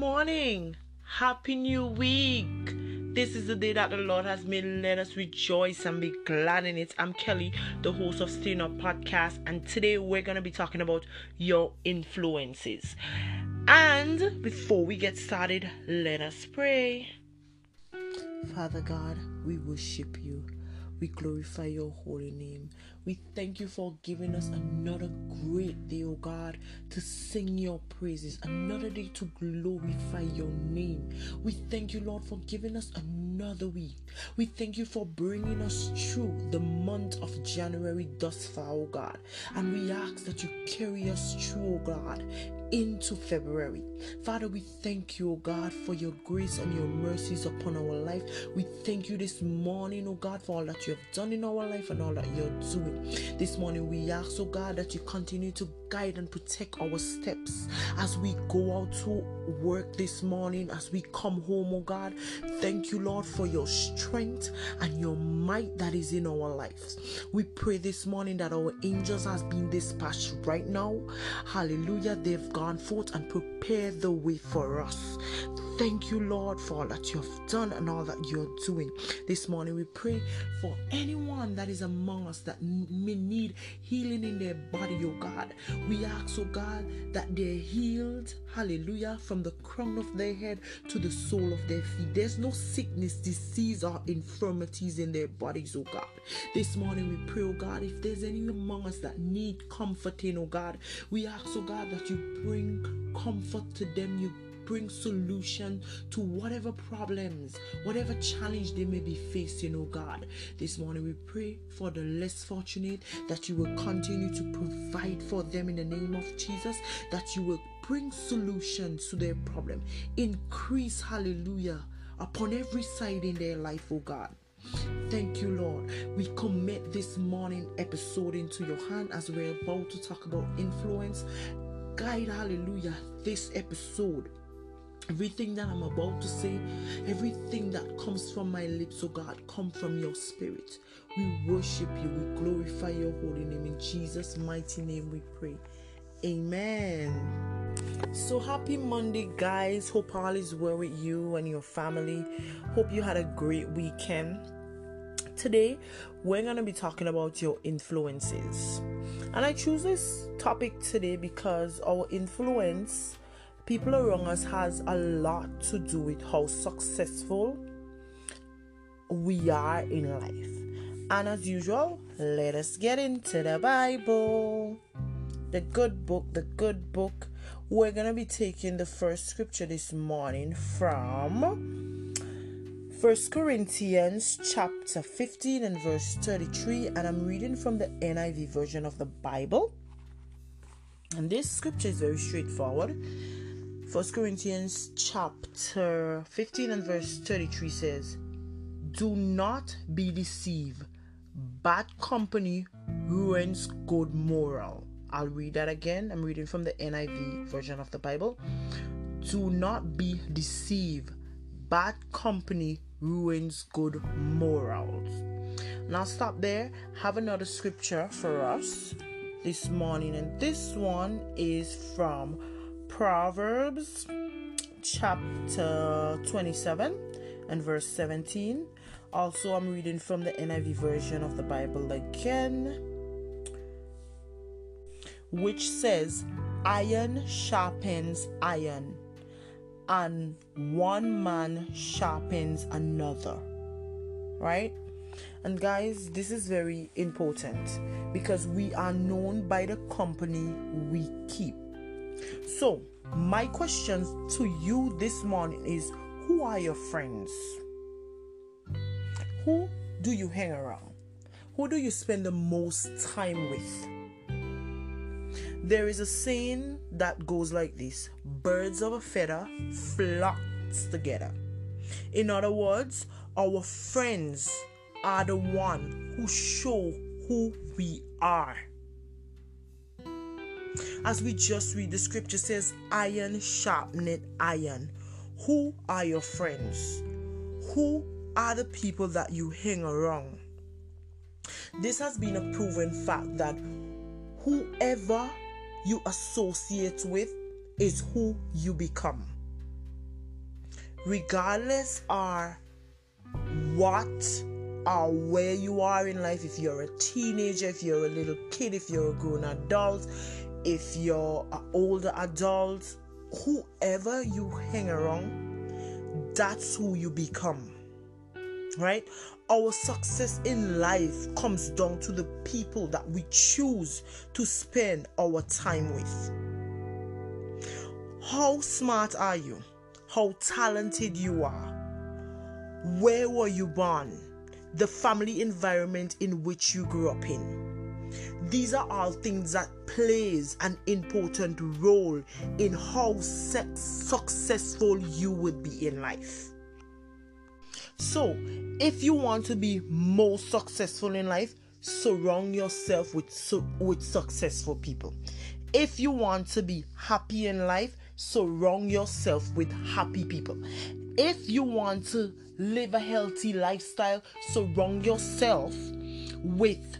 morning. Happy new week. This is the day that the Lord has made. Let us rejoice and be glad in it. I'm Kelly, the host of Staying Up Podcast, and today we're going to be talking about your influences. And before we get started, let us pray. Father God, we worship you. We glorify your holy name. We thank you for giving us another great day, oh God, to sing your praises, another day to glorify your name. We thank you, Lord, for giving us another week. We thank you for bringing us through the month of January thus far, oh God. And we ask that you carry us through, oh God, into February. Father, we thank you, oh God, for your grace and your mercies upon our life. We thank you this morning, oh God, for all that you have done in our life and all that you're doing. This morning, we ask, oh God, that you continue to guide and protect our steps as we go out to work this morning, as we come home, oh God. Thank you, Lord, for your strength and your might that is in our lives. We pray this morning that our angels has been dispatched right now. Hallelujah. They've gone forth and prepared the way for us. Thank you, Lord, for all that you have done and all that you're doing. This morning, we pray for anyone that is among us that may need healing in their body, oh God. We ask, oh God, that they're healed, hallelujah, from the crown of their head to the sole of their feet. There's no sickness, disease, or infirmities in their bodies, oh God. This morning, we pray, oh God, if there's any among us that need comforting, oh God, we ask, oh God, that you bring comfort to them, you bring solution to whatever problems, whatever challenge they may be facing, oh God. This morning we pray for the less fortunate that you will continue to provide for them in the name of Jesus, that you will bring solutions to their problem. Increase, hallelujah, upon every side in their life, oh God. Thank you, Lord. We commit this morning episode into your hand as we're about to talk about influence. Guide, hallelujah, this episode Everything that I'm about to say, everything that comes from my lips, oh God, come from your spirit. We worship you, we glorify your holy name. In Jesus' mighty name we pray. Amen. So happy Monday, guys. Hope all is well with you and your family. Hope you had a great weekend. Today, we're going to be talking about your influences. And I choose this topic today because our influence people around us has a lot to do with how successful we are in life. And as usual, let us get into the Bible. The good book, the good book. We're going to be taking the first scripture this morning from First Corinthians chapter 15 and verse 33 and I'm reading from the NIV version of the Bible. And this scripture is very straightforward. First Corinthians chapter 15 and verse 33 says, Do not be deceived. Bad company ruins good moral. I'll read that again. I'm reading from the NIV version of the Bible. Do not be deceived. Bad company ruins good morals. Now stop there. Have another scripture for us this morning, and this one is from Proverbs chapter 27 and verse 17. Also, I'm reading from the NIV version of the Bible again, which says, Iron sharpens iron, and one man sharpens another. Right? And guys, this is very important because we are known by the company we keep. So, my question to you this morning is Who are your friends? Who do you hang around? Who do you spend the most time with? There is a saying that goes like this birds of a feather flock together. In other words, our friends are the one who show who we are. As we just read the scripture says, iron sharpened iron. Who are your friends? Who are the people that you hang around? This has been a proven fact that whoever you associate with is who you become. regardless are what or where you are in life, if you're a teenager, if you're a little kid, if you're a grown adult, if you're an older adult, whoever you hang around, that's who you become. Right? Our success in life comes down to the people that we choose to spend our time with. How smart are you? How talented you are? Where were you born? The family environment in which you grew up in these are all things that plays an important role in how successful you would be in life. So if you want to be more successful in life surround yourself with with successful people. If you want to be happy in life surround yourself with happy people. If you want to live a healthy lifestyle surround yourself with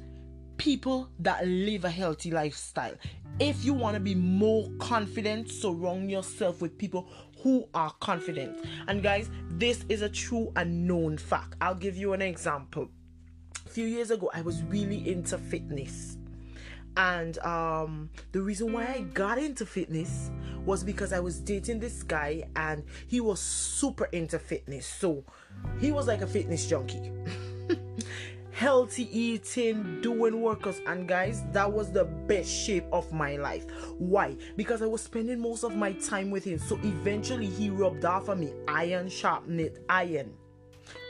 people that live a healthy lifestyle. If you want to be more confident, surround yourself with people who are confident. And guys, this is a true and known fact. I'll give you an example. A few years ago, I was really into fitness. And um, the reason why I got into fitness was because I was dating this guy and he was super into fitness. So he was like a fitness junkie. healthy eating, doing workouts, and guys, that was the best shape of my life. Why? Because I was spending most of my time with him. So eventually, he rubbed off on me iron sharpened iron.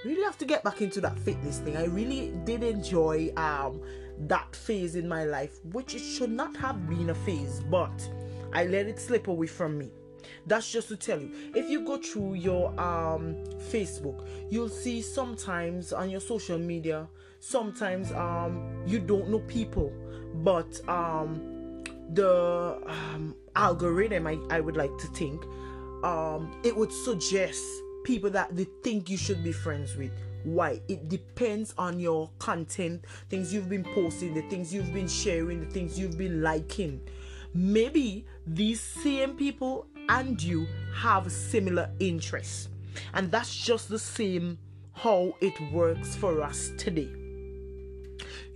Really have to get back into that fitness thing. I really did enjoy um that phase in my life, which it should not have been a phase, but I let it slip away from me that's just to tell you if you go through your um facebook you'll see sometimes on your social media sometimes um you don't know people but um the um, algorithm I, I would like to think um it would suggest people that they think you should be friends with. Why? It depends on your content things you've been posting the things you've been sharing the things you've been liking. Maybe these same people and you have similar interests. And that's just the same how it works for us today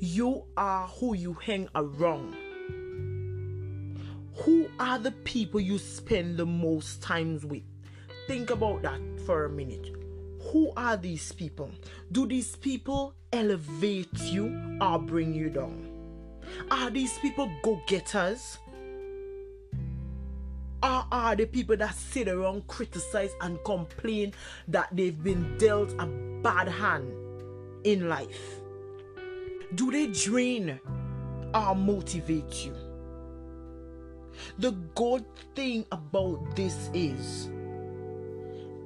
you are who you hang around. Who are the people you spend the most times with? Think about that for a minute. Who are these people? Do these people elevate you or bring you down? Are these people go getters? Or are the people that sit around, criticize, and complain that they've been dealt a bad hand in life? Do they drain or motivate you? The good thing about this is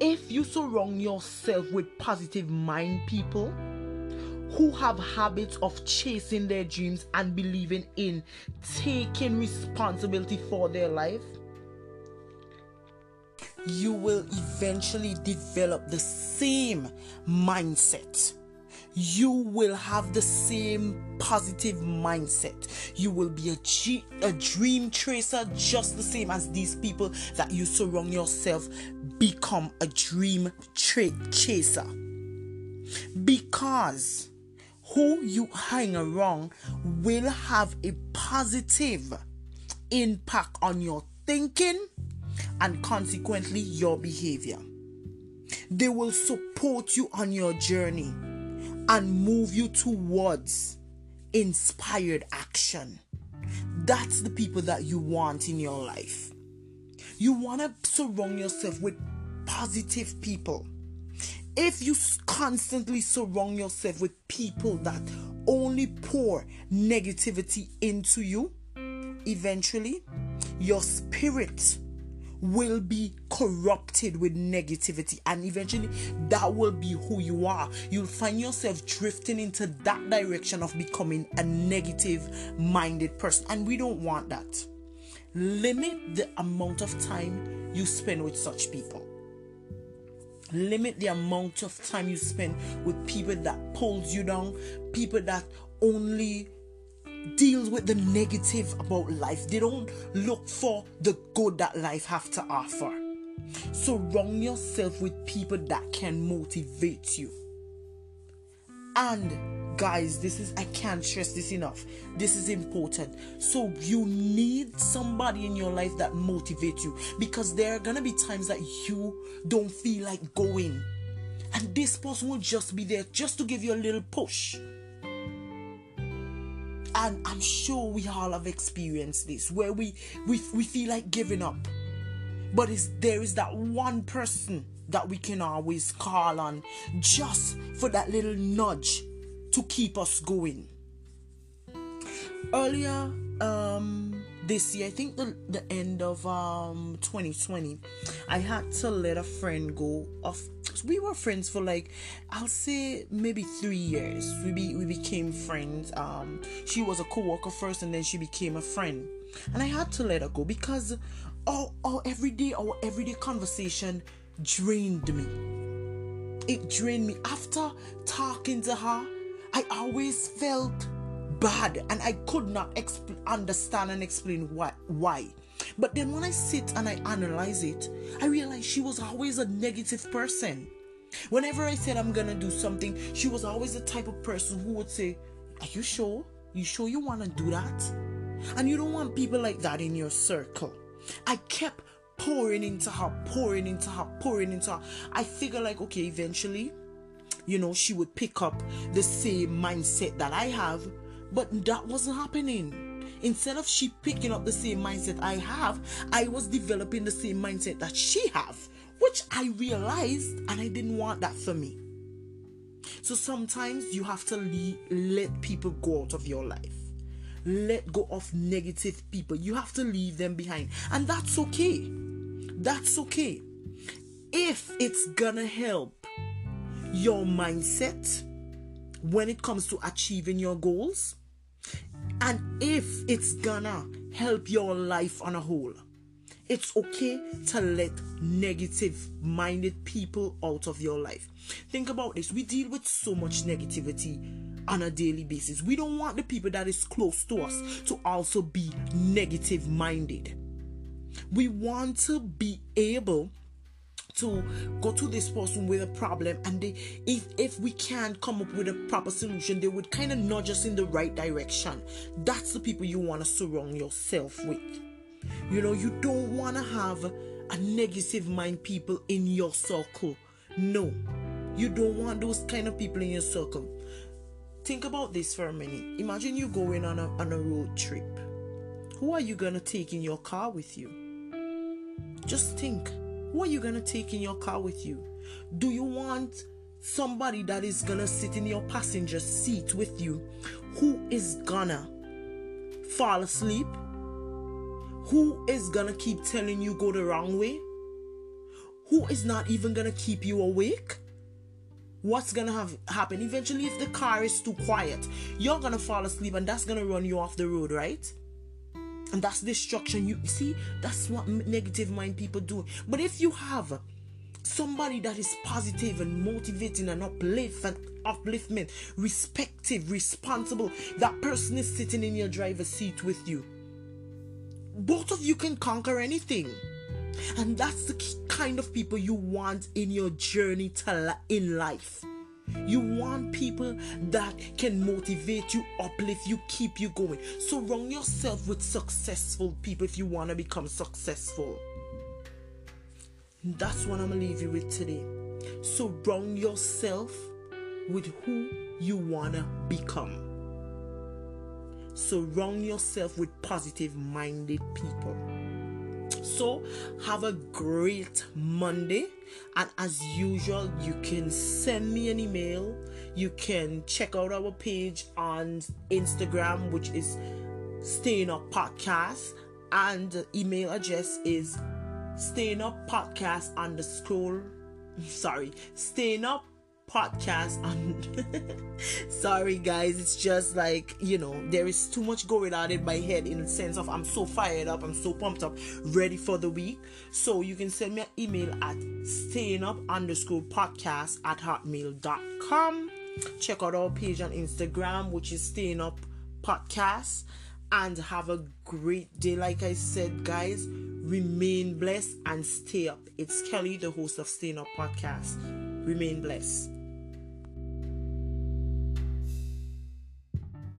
if you surround yourself with positive mind people who have habits of chasing their dreams and believing in taking responsibility for their life, you will eventually develop the same mindset you will have the same positive mindset. You will be a, G- a dream tracer just the same as these people that you surround yourself become a dream tra- chaser. Because who you hang around will have a positive impact on your thinking and consequently your behavior. They will support you on your journey and move you towards inspired action. That's the people that you want in your life. You want to surround yourself with positive people. If you constantly surround yourself with people that only pour negativity into you, eventually your spirit will be corrupted with negativity and eventually that will be who you are. You'll find yourself drifting into that direction of becoming a negative minded person and we don't want that. Limit the amount of time you spend with such people. Limit the amount of time you spend with people that pulls you down people that only deals with the negative about life. They don't look for the good that life have to offer. Surround yourself with people that can motivate you. And guys, this is I can't stress this enough. This is important. So you need somebody in your life that motivates you because there are gonna be times that you don't feel like going. And this person will just be there just to give you a little push. And I'm sure we all have experienced this where we we, we feel like giving up. But there is that one person that we can always call on just for that little nudge to keep us going. Earlier um, this year, I think the, the end of um, 2020, I had to let a friend go off. We were friends for like, I'll say maybe three years. We, be, we became friends. Um, she was a co worker first and then she became a friend. And I had to let her go because our, our everyday, our everyday conversation drained me. It drained me. After talking to her, I always felt bad and I could not exp- understand and explain why. why. But then when I sit and I analyze it, I realize she was always a negative person. Whenever I said I'm gonna do something, she was always the type of person who would say, Are you sure? You sure you wanna do that? And you don't want people like that in your circle. I kept pouring into her, pouring into her, pouring into her. I figure like, okay, eventually, you know, she would pick up the same mindset that I have, but that wasn't happening. Instead of she picking up the same mindset I have, I was developing the same mindset that she have, which I realized and I didn't want that for me. So sometimes you have to le- let people go out of your life let go of negative people. You have to leave them behind. And that's okay. That's okay. If it's gonna help your mindset when it comes to achieving your goals, and if it's gonna help your life on a whole, it's okay to let negative minded people out of your life. Think about this. We deal with so much negativity on a daily basis. We don't want the people that is close to us to also be negative minded. We want to be able to go to this person with a problem and they if if we can't come up with a proper solution they would kind of nudge us in the right direction. That's the people you want to surround yourself with. You know you don't want to have a negative mind people in your circle. No. You don't want those kind of people in your circle. Think about this for a minute. Imagine you going on a, on a road trip. Who are you gonna take in your car with you? Just think who are you gonna take in your car with you? Do you want somebody that is gonna sit in your passenger seat with you who is gonna fall asleep? Who is gonna keep telling you go the wrong way? Who is not even gonna keep you awake? What's gonna have happen eventually if the car is too quiet? You're gonna fall asleep and that's gonna run you off the road, right? And that's destruction. You see that's what negative mind people do. But if you have somebody that is positive and motivating and uplift and upliftment respective responsible that person is sitting in your driver's seat with you. Both of you can conquer anything. And that's the kind of people you want in your journey to in life you want people that can motivate you, uplift you, keep you going. Surround yourself with successful people if you want to become successful. That's what I'm going to leave you with today. Surround yourself with who you want to become. Surround yourself with positive minded people. So, have a great Monday. And as usual, you can send me an email. You can check out our page on Instagram, which is Staying Up Podcast. And email address is staying up podcast underscore sorry staying up podcast and sorry guys it's just like you know there is too much going on in my head in the sense of i'm so fired up i'm so pumped up ready for the week so you can send me an email at staying up underscore podcast at hotmail.com check out our page on instagram which is staying up podcast and have a great day like i said guys Remain blessed and stay up. It's Kelly, the host of Staying Up Podcast. Remain blessed.